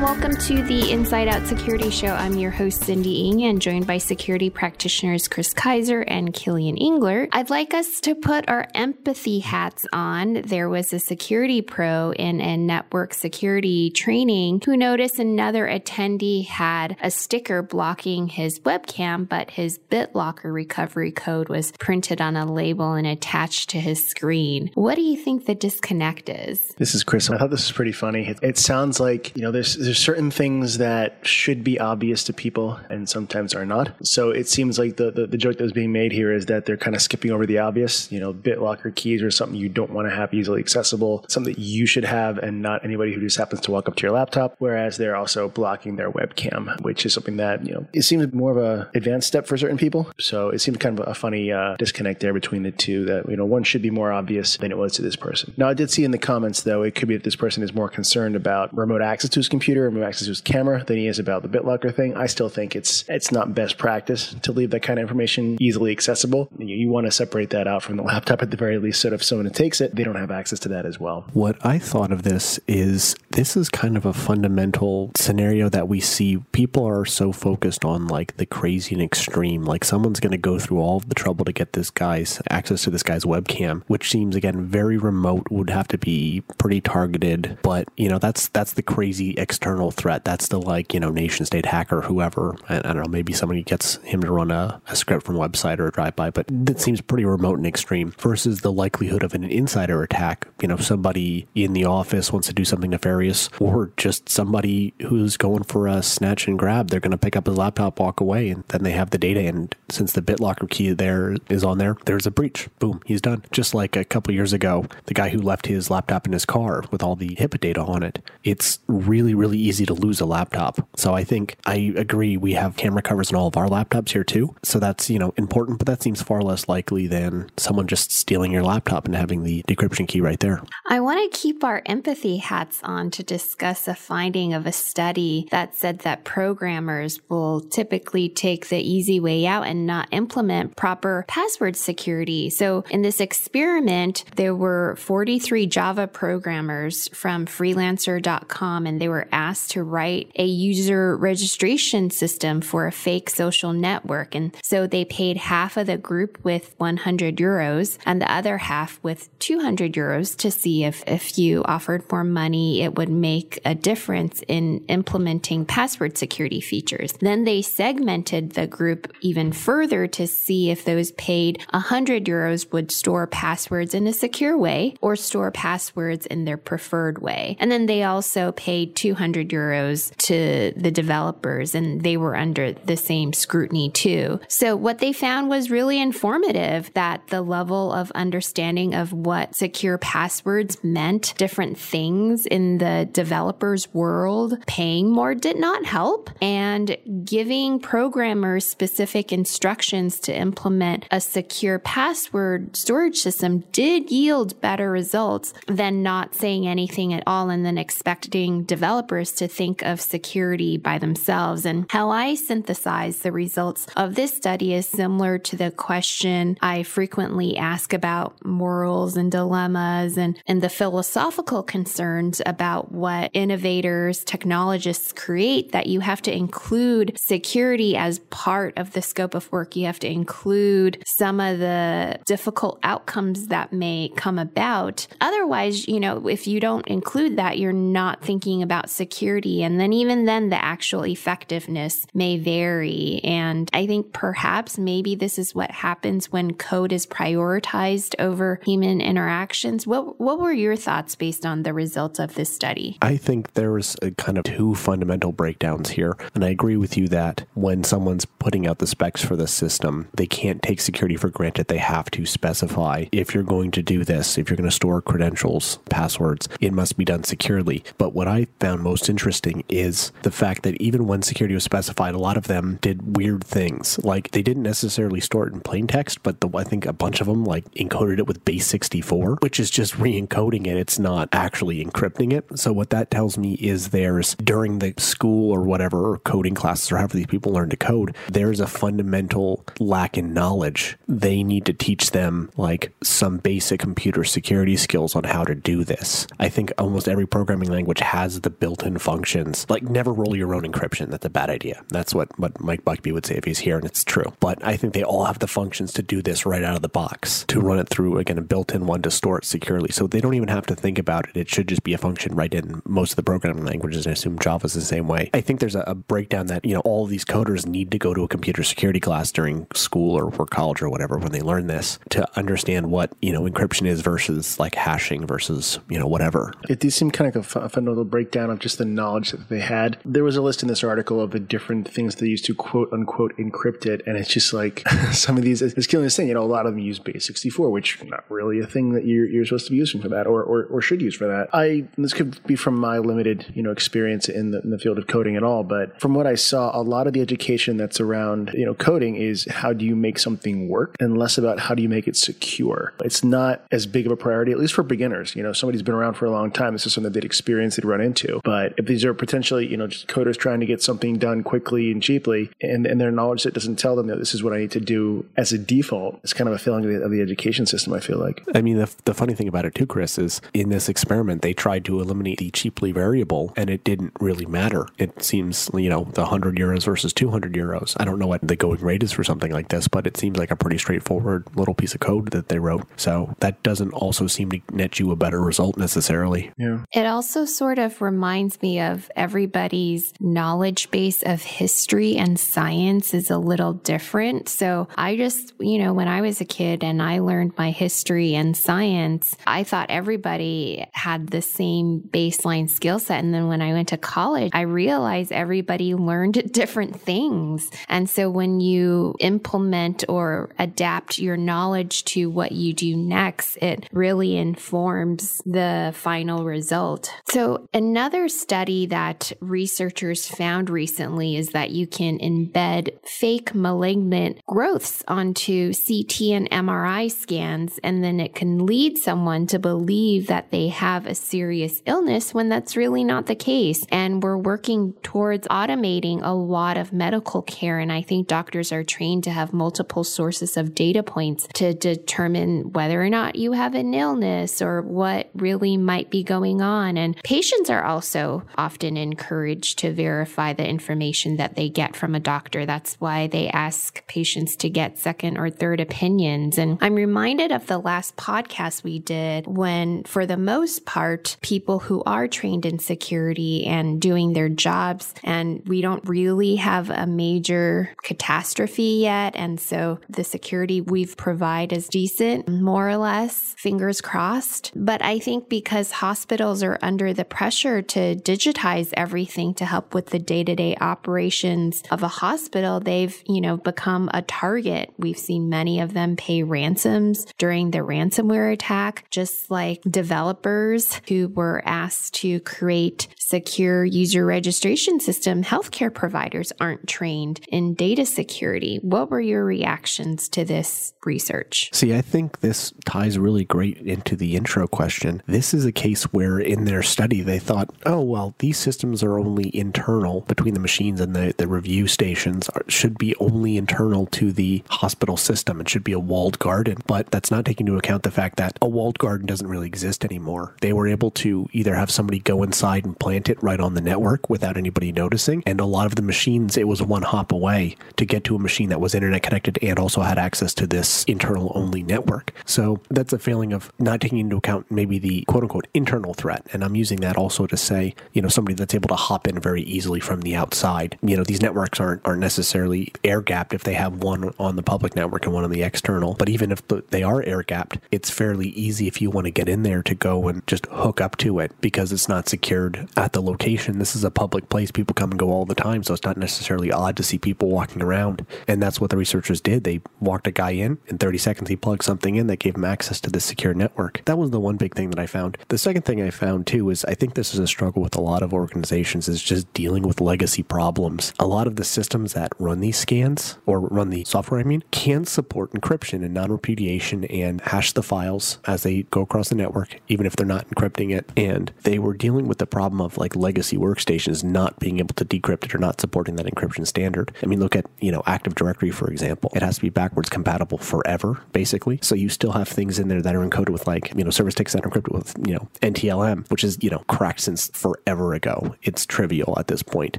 welcome to the Inside Out Security Show. I'm your host, Cindy Ng, and joined by security practitioners Kris Keyser and Kilian Englert. I'd like us to put our empathy hats on. There was a security pro in a network security training who noticed another attendee had a sticker blocking his webcam, but his BitLocker recovery code was printed on a label and attached to his screen. What do you think the disconnect is? This is Kris. I thought this was pretty funny. It, it sounds like, you know, there's there's certain things that should be obvious to people and sometimes are not. So it seems like the, the, the joke that was being made here is that they're kind of skipping over the obvious. You know, BitLocker keys are something you don't want to have easily accessible, something that you should have and not anybody who just happens to walk up to your laptop. Whereas they're also blocking their webcam, which is something that, you know, it seems more of a advanced step for certain people. So it seems kind of a funny uh, disconnect there between the two that, you know, one should be more obvious than it was to this person. Now, I did see in the comments, though, it could be that this person is more concerned about remote access to his computer computer, remote access to his camera than he is about the BitLocker thing. I still think it's it's not best practice to leave that kind of information easily accessible. You, you want to separate that out from the laptop at the very least, so that if someone takes it, they don't have access to that as well. What I thought of this is this is kind of a fundamental scenario that we see. People are so focused on like the crazy and extreme, like someone's going to go through all the trouble to get this guy's access to this guy's webcam, which seems again very remote, would have to be pretty targeted. But you know that's that's the crazy external external threat. That's the like, you know, nation state hacker, whoever. I, I don't know, maybe somebody gets him to run a, a script from a website or a drive by, but that seems pretty remote and extreme versus the likelihood of an insider attack. You know, somebody in the office wants to do something nefarious or just somebody who's going for a snatch and grab. They're going to pick up his laptop, walk away, and then they have the data. And since the BitLocker key there is on there, there's a breach. Boom, he's done. Just like a couple years ago, the guy who left his laptop in his car with all the HIPAA data on it. It's really, really easy to lose a laptop. So I think I agree. We have camera covers in all of our laptops here too. So that's, you know, important, but that seems far less likely than someone just stealing your laptop and having the decryption key right there. I want to keep our empathy hats on to discuss a finding of a study that said that programmers will typically take the easy way out and not implement proper password security. So in this experiment, there were 43 Java programmers from freelancer.com and they were asked asked to write a user registration system for a fake social network. And so they paid half of the group with 100 euros and the other half with 200 euros to see if, if you offered more money, it would make a difference in implementing password security features. Then they segmented the group even further to see if those paid 100 euros would store passwords in a secure way or store passwords in their preferred way. And then they also paid 200 euros to the developers and they were under the same scrutiny too. So what they found was really informative that the level of understanding of what secure passwords meant different things in the developers world. Paying more did not help and giving programmers specific instructions to implement a secure password storage system did yield better results than not saying anything at all and then expecting developers to think of security by themselves. And how I synthesize the results of this study is similar to the question I frequently ask about morals and dilemmas and, and the philosophical concerns about what innovators, technologists create that you have to include security as part of the scope of work. You have to include some of the difficult outcomes that may come about. Otherwise, you know, if you don't include that, you're not thinking about security security. And then even then, the actual effectiveness may vary. And I think perhaps maybe this is what happens when code is prioritized over human interactions. What, what were your thoughts based on the results of this study? I think there's a kind of two fundamental breakdowns here. And I agree with you that when someone's putting out the specs for the system, they can't take security for granted. They have to specify if you're going to do this, if you're going to store credentials, passwords, it must be done securely. But what I found most interesting is the fact that even when security was specified, a lot of them did weird things. Like they didn't necessarily store it in plain text, but the, I think a bunch of them like encoded it with base 64, which is just re-encoding it. It's not actually encrypting it. So what that tells me is there's during the school or whatever or coding classes or however these people learn to code, there's a fundamental lack in knowledge. They need to teach them like some basic computer security skills on how to do this. I think almost every programming language has the built-in built-in functions. Like never roll your own encryption. That's a bad idea. That's what what Mike Buckbee would say if he's here, and it's true. But I think they all have the functions to do this right out of the box to run it through again a built-in one to store it securely. So they don't even have to think about it. It should just be a function right in most of the programming languages. I assume Java's the same way. I think there's a, a breakdown that you know all these coders need to go to a computer security class during school or, or college or whatever when they learn this to understand what you know encryption is versus like hashing versus you know whatever. It does seem kind of a fundamental breakdown of just the knowledge that they had. There was a list in this article of the different things they used to quote unquote encrypt it, and it's just like some of these. It's killing this thing. You know, a lot of them use base sixty four, which not really a thing that you're, you're supposed to be using for that, or, or or should use for that. I this could be from my limited you know experience in the, in the field of coding at all, but from what I saw, a lot of the education that's around you know coding is how do you make something work, and less about how do you make it secure. It's not as big of a priority, at least for beginners. You know, somebody's been around for a long time. This is something they'd experience, they'd run into. But if these are potentially you know just coders trying to get something done quickly and cheaply, and and their knowledge that doesn't tell them that this is what I need to do as a default, it's kind of a failing of the, of the education system. I feel like. I mean, the, the funny thing about it too, Kris, is in this experiment they tried to eliminate the cheaply variable, and it didn't really matter. It seems you know the 100 euros versus 200 euros. I don't know what the going rate is for something like this, but it seems like a pretty straightforward little piece of code that they wrote. So that doesn't also seem to net you a better result necessarily. Yeah. It also sort of reminds me of everybody's knowledge base of history and science is a little different. So I just, you know, when I was a kid and I learned my history and science, I thought everybody had the same baseline skill set. And then when I went to college, I realized everybody learned different things. And so when you implement or adapt your knowledge to what you do next, it really informs the final result. So another study that researchers found recently is that you can embed fake malignant growths onto CT and MRI scans, and then it can lead someone to believe that they have a serious illness when that's really not the case. And we're working towards automating a lot of medical care. And I think doctors are trained to have multiple sources of data points to determine whether or not you have an illness or what really might be going on. And patients are also often encouraged to verify the information that they get from a doctor. That's why they ask patients to get second or third opinions. And I'm reminded of the last podcast we did when, for the most part, people who are trained in security and doing their jobs, and we don't really have a major catastrophe yet. And so the security we've provided is decent, more or less, fingers crossed. But I think because hospitals are under the pressure to digitize everything to help with the day to day operations of a hospital, they've, you know, become a target. We've seen many of them pay ransoms during the ransomware attack, just like developers who were asked to create secure user registration system. Healthcare providers aren't trained in data security. What were your reactions to this research? See, I think this ties really great into the intro question. This is a case where in their study they thought, oh, well, these systems are only internal between the machines and the, the review stations are, should be only internal to the hospital system. It should be a walled garden. But that's not taking into account the fact that a walled garden doesn't really exist anymore. They were able to either have somebody go inside and plant it right on the network without anybody noticing. And a lot of the machines, it was one hop away to get to a machine that was internet connected and also had access to this internal only network. So that's a failing of not taking into account maybe the quote unquote internal threat. And I'm using that also to say, you know, somebody that's able to hop in very easily from the outside. You know, these networks aren't, aren't necessarily air gapped if they have one on the public network and one on the external. But even if they are air gapped, it's fairly easy if you want to get in there to go and just hook up to it because it's not secured at the location. This is a public place. People come and go all the time. So it's not necessarily odd to see people walking around. And that's what the researchers did. They walked a guy in. In 30 seconds, he plugged something in that gave him access to the secure network. That was the one big thing that I found. The second thing I found too is I think this is a struggle with a lot of organizations is just dealing with legacy problems. A lot of the systems that run these scans or run the software, I mean, can support encryption and non repudiation and hash the files as they go across the network, even if they're not encrypting it. And they were dealing with the problem of like legacy workstations not being able to decrypt it or not supporting that encryption standard. I mean, look at, you know, Active Directory, for example. It has to be backwards compatible forever, basically. So you still have things in there that are encoded with like, you know, service ticks that are encrypted with, you know, NTLM, which is, you know, cracked since forever ago. It's trivial at this point.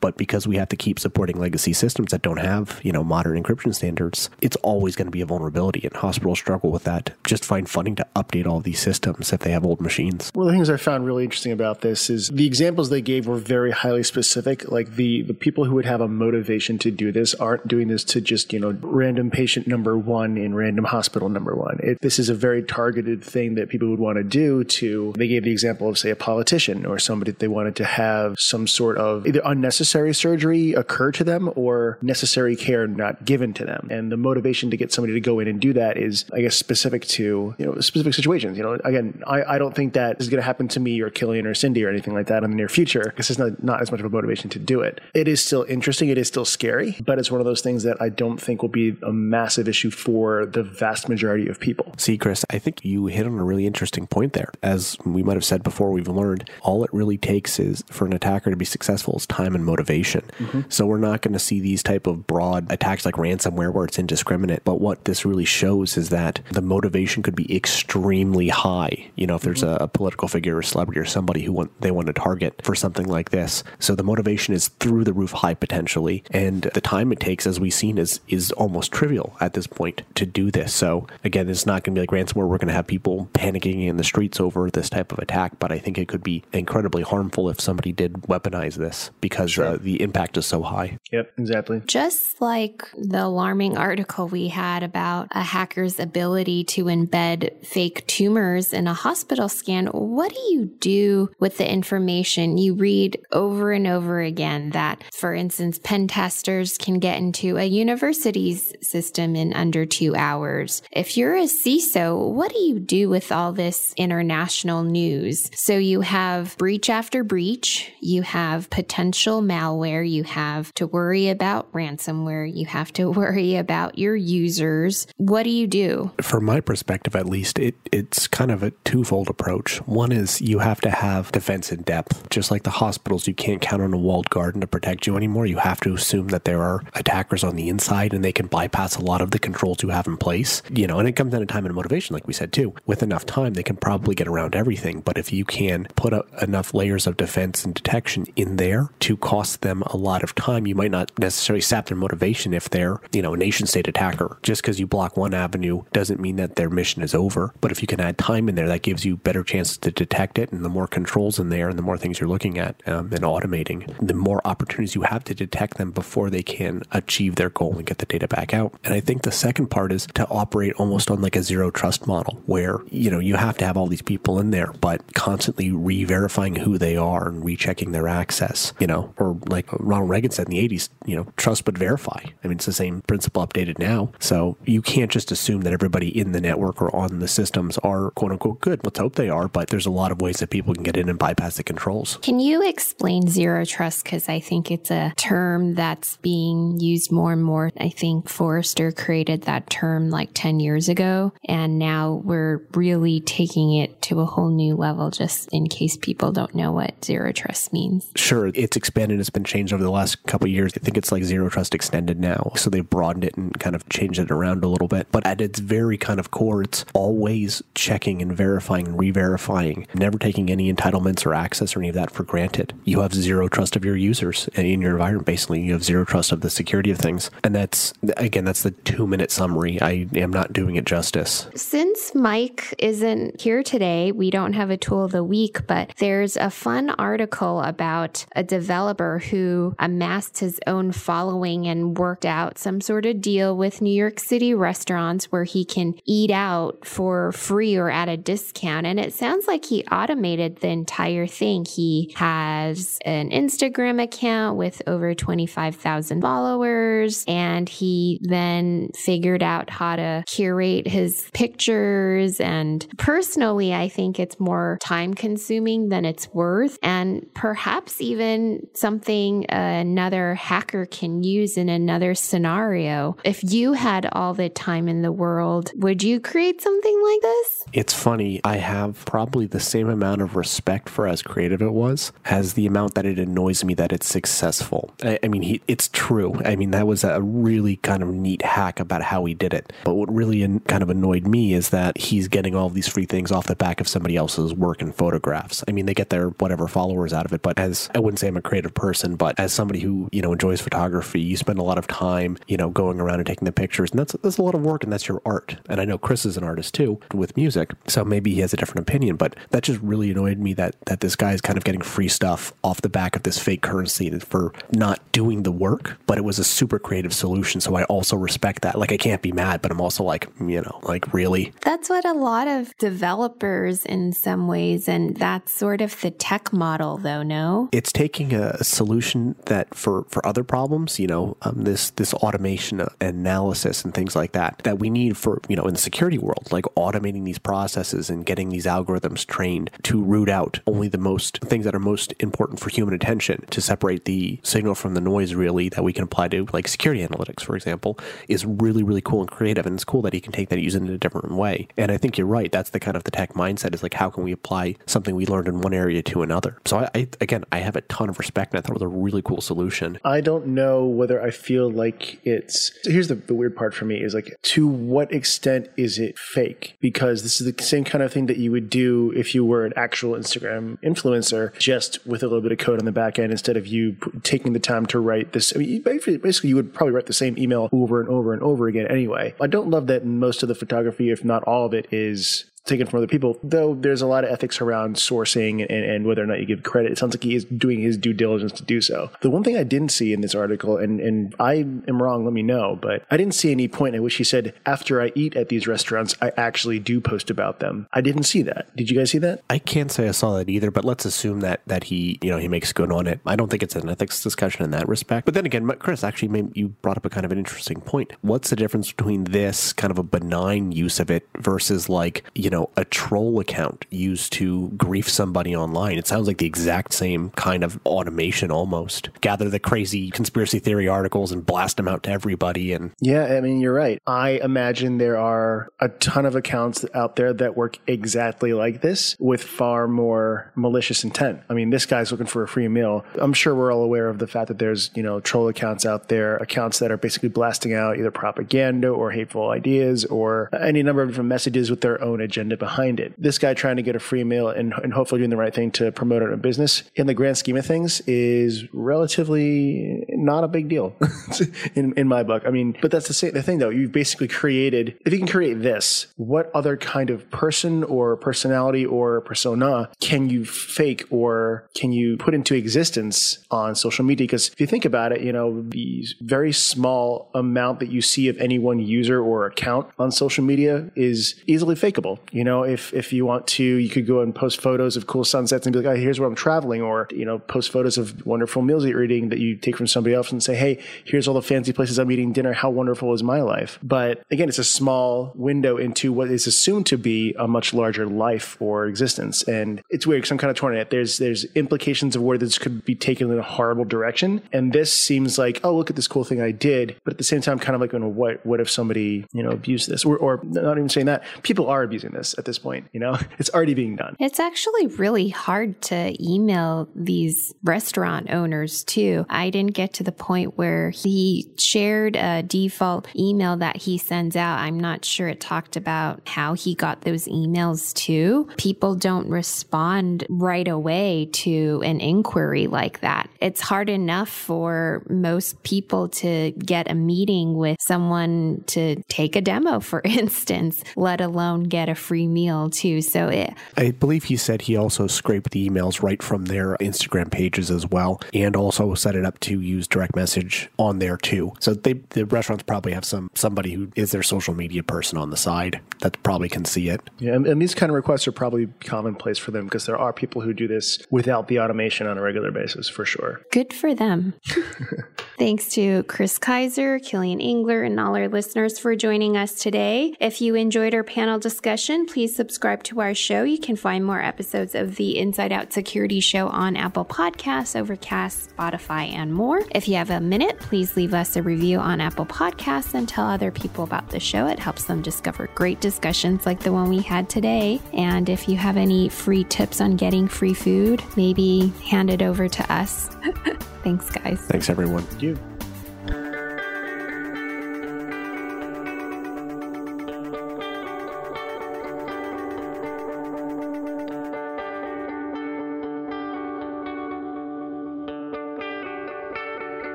But because we have to keep supporting legacy systems that don't have, you know, modern encryption standards, it's always going to be a vulnerability. And hospitals struggle with that. Just find funding to update all these systems if they have old machines. One of the things I found really interesting about this is the examples they gave were very highly specific. Like the, the people who would have a motivation to do this aren't doing this to just, you know, random patient number one in random hospital number one. It, this is a very targeted thing that people would want to do to, they gave the example of, say, a politician or somebody that they wanted to have some sort of either unnecessary surgery occur to them or necessary care not given to them. And the motivation to get somebody to go in and do that is, I guess, specific to, you know, specific situations. You know, again, I, I don't think that is going to happen to me or Kilian or Cindy or anything like that in the near future because it's not, not as much of a motivation to do it. It is still interesting. It is still scary, but it's one of those things that I don't think will be a massive issue for the vast majority of people. See, Kris, I think you hit on a really interesting point there. As we might have said before, we've learned all it really takes is for an attacker to be successful is time and motivation. Mm-hmm. So we're not going to see these type of broad attacks like ransomware where it's indiscriminate. But what this really shows is that the motivation could be extremely high. You know, if there's mm-hmm. a, a, political figure or celebrity or somebody who want, they want to target for something like this. So the motivation is through the roof high potentially. And the time it takes, as we've seen, is, is almost trivial at this point to do this. So again, it's not going to be like ransomware. We're going to have people panicking in the streets over this type of attack. But I think it could be incredibly harmful if somebody did weaponize this because sure. uh, the impact is so high. Yep, exactly. Just like the alarming article we had about a hacker's ability to embed fake tumors in a hospital scan, what do you do with the information? You read over and over again that, for instance, pen testers can get into a university's system in under two hours. If you're a CISO, what do you do with all this international news? So you have breach after breach, you have potential malware, you have to worry about ransomware, you have to worry about your users. What do you do? From my perspective, at least, it, it's kind of a twofold approach. One is you have to have defense in depth. Just like the hospitals, you can't count on a walled garden to protect you anymore. You have to assume that there are attackers on the inside and they can bypass a lot of the controls you have in place. You know, and it comes down to time and motivation, like we said too. With enough time, they can probably get around everything. But if you can put enough layers of defense and detection in there to cost them a lot of time, you might not necessarily sap their motivation if they're, you know, a nation state attacker. Just because you block one avenue doesn't mean that their mission is over. But if you can add time in there, that gives you better chances to detect it. And the more controls in there and the more things you're looking at um, and automating, the more opportunities you have to detect them before they can achieve their goal and get the data back out. And I think the second part is to operate almost on like a zero trust model where, you know, you have to have all these people in there, but constantly re verifying who they are and rechecking their access, you know, or like Ronald Reagan said in the 80s, you know, trust but verify. I mean, it's the same principle updated now. So you can't just assume that everybody in the network or on the systems are quote unquote good. Let's hope they are, but there's a lot of ways that people can get in and bypass the controls. Can you explain zero trust? Because I think it's a term that's being used more and more. I think Forrester created that term like 10 years ago, and now we're really taking it to a whole new level just in case people don't know what zero trust means. Sure, it's expanded, it's been changed over the last couple years. I think it's like zero trust extended now. So they've broadened it and kind of changed it around a little bit. But at its very kind of core, it's always checking and verifying and re verifying, never taking any entitlements or access or any of that for granted. You have zero trust of your users and in your environment, basically. You have zero trust of the security of things. And that's, again, that's the two minute summary. I am not doing it justice. Since Mike isn't here today, we don't have a tool of the week, but there's a fun article about a developer who amassed his own following and worked out some sort of deal with New York City restaurants where he can eat out for free or at a discount. And it sounds like he automated the entire thing. He has an Instagram account with over 25,000 followers, and he then figured out how to curate his pictures. And personally, I think it's more time consuming than it's worth, and perhaps even something another hacker can use in another scenario. If you had all the time in the world, would you create something like this? It's funny. I have probably the same amount of respect for as creative it was as the amount that it annoys me that it's successful. I, I mean, he, it's true. I mean, that was a really kind of neat hack about how he did it. But what really in, kind of annoyed me is that he's getting all these free things off the back of somebody else's work and photographs. I mean, they get their whatever our followers out of it. But as I wouldn't say I'm a creative person, but as somebody who, you know, enjoys photography, you spend a lot of time, you know, going around and taking the pictures. And that's, that's a lot of work and that's your art. And I know Kris is an artist too with music. So maybe he has a different opinion, but that just really annoyed me that, that this guy is kind of getting free stuff off the back of this fake currency for not doing the work, but it was a super creative solution. So I also respect that. Like I can't be mad, but I'm also like, you know, like really. That's what a lot of developers in some ways, and that's sort of the tech model though, no? It's taking a solution that for, for other problems, you know, um, this, this automation analysis and things like that, that we need for, you know, in the security world, like automating these processes and getting these algorithms trained to root out only the most things that are most important for human attention to separate the signal from the noise really that we can apply to like security analytics, for example, is really, really cool and creative. And it's cool that he can take that and use it in a different way. And I think you're right. That's the kind of the tech mindset is like, how can we apply something we learned in one area to another? So I, I again, I have a ton of respect and I thought it was a really cool solution. I don't know whether I feel like it's, here's the, the weird part for me is like, to what extent is it fake? Because this is the same kind of thing that you would do if you were an actual Instagram influencer, just with a little bit of code on the back end instead of you taking the time to write this. I mean, basically, you would probably write the same email over and over and over again anyway. I don't love that most of the photography, if not all of it, is taken from other people, though there's a lot of ethics around sourcing and, and, whether or not you give credit. It sounds like he is doing his due diligence to do so. The one thing I didn't see in this article, and, and I am wrong, let me know, but I didn't see any point at which he said, after I eat at these restaurants, I actually do post about them. I didn't see that. Did you guys see that? I can't say I saw that either, but let's assume that that he, you know, he makes good on it. I don't think it's an ethics discussion in that respect. But then again, Kris, actually, you brought up a kind of an interesting point. What's the difference between this kind of a benign use of it versus like, you know, a troll account used to grief somebody online. It sounds like the exact same kind of automation almost. Gather the crazy conspiracy theory articles and blast them out to everybody. And yeah, I mean, you're right. I imagine there are a ton of accounts out there that work exactly like this with far more malicious intent. I mean, this guy's looking for a free meal. I'm sure we're all aware of the fact that there's, you know, troll accounts out there, accounts that are basically blasting out either propaganda or hateful ideas or any number of different messages with their own agenda behind it. This guy trying to get a free meal and, and hopefully doing the right thing to promote in business in the grand scheme of things is relatively not a big deal in, in my book. I mean, but that's the, same, the thing though. You've basically created, if you can create this, what other kind of person or personality or persona can you fake or can you put into existence on social media? Because if you think about it, you know, the very small amount that you see of any one user or account on social media is easily fakeable. You know, if, if you want to, you could go and post photos of cool sunsets and be like, oh, here's where I'm traveling, or, you know, post photos of wonderful meals you're eating that you take from somebody else and say, hey, here's all the fancy places I'm eating dinner. How wonderful is my life? But again, it's a small window into what is assumed to be a much larger life or existence. And it's weird because I'm kind of torn in it. There's, there's implications of where this could be taken in a horrible direction. And this seems like, oh, look at this cool thing I did. But at the same time, kind of like, oh, you what, what if somebody, you know, abused this? Or, or not even saying that, people are abusing this at this point, you know, it's already being done. It's actually really hard to email these restaurant owners too. I didn't get to the point where he shared a default email that he sends out. I'm not sure it talked about how he got those emails too. People don't respond right away to an inquiry like that. It's hard enough for most people to get a meeting with someone to take a demo, for instance, let alone get a free meal too. So it, I believe he said he also scraped the emails right from their Instagram pages as well, and also set it up to use direct message on there too. So they, the restaurants probably have some somebody who is their social media person on the side that probably can see it. Yeah, and, and these kind of requests are probably commonplace for them because there are people who do this without the automation on a regular basis for sure. Good for them. Thanks to Kris Keyser, Kilian Englert, and all our listeners for joining us today. If you enjoyed our panel discussion, please subscribe to our show. You can find more episodes of the Inside Out Security Show on Apple Podcasts, Overcast, Spotify, and more. If you have a minute, please leave us a review on Apple Podcasts and tell other people about the show. It helps them discover great discussions like the one we had today. And if you have any free tips on getting free food, maybe hand it over to us. Thanks, guys. Thanks, everyone. Thank you.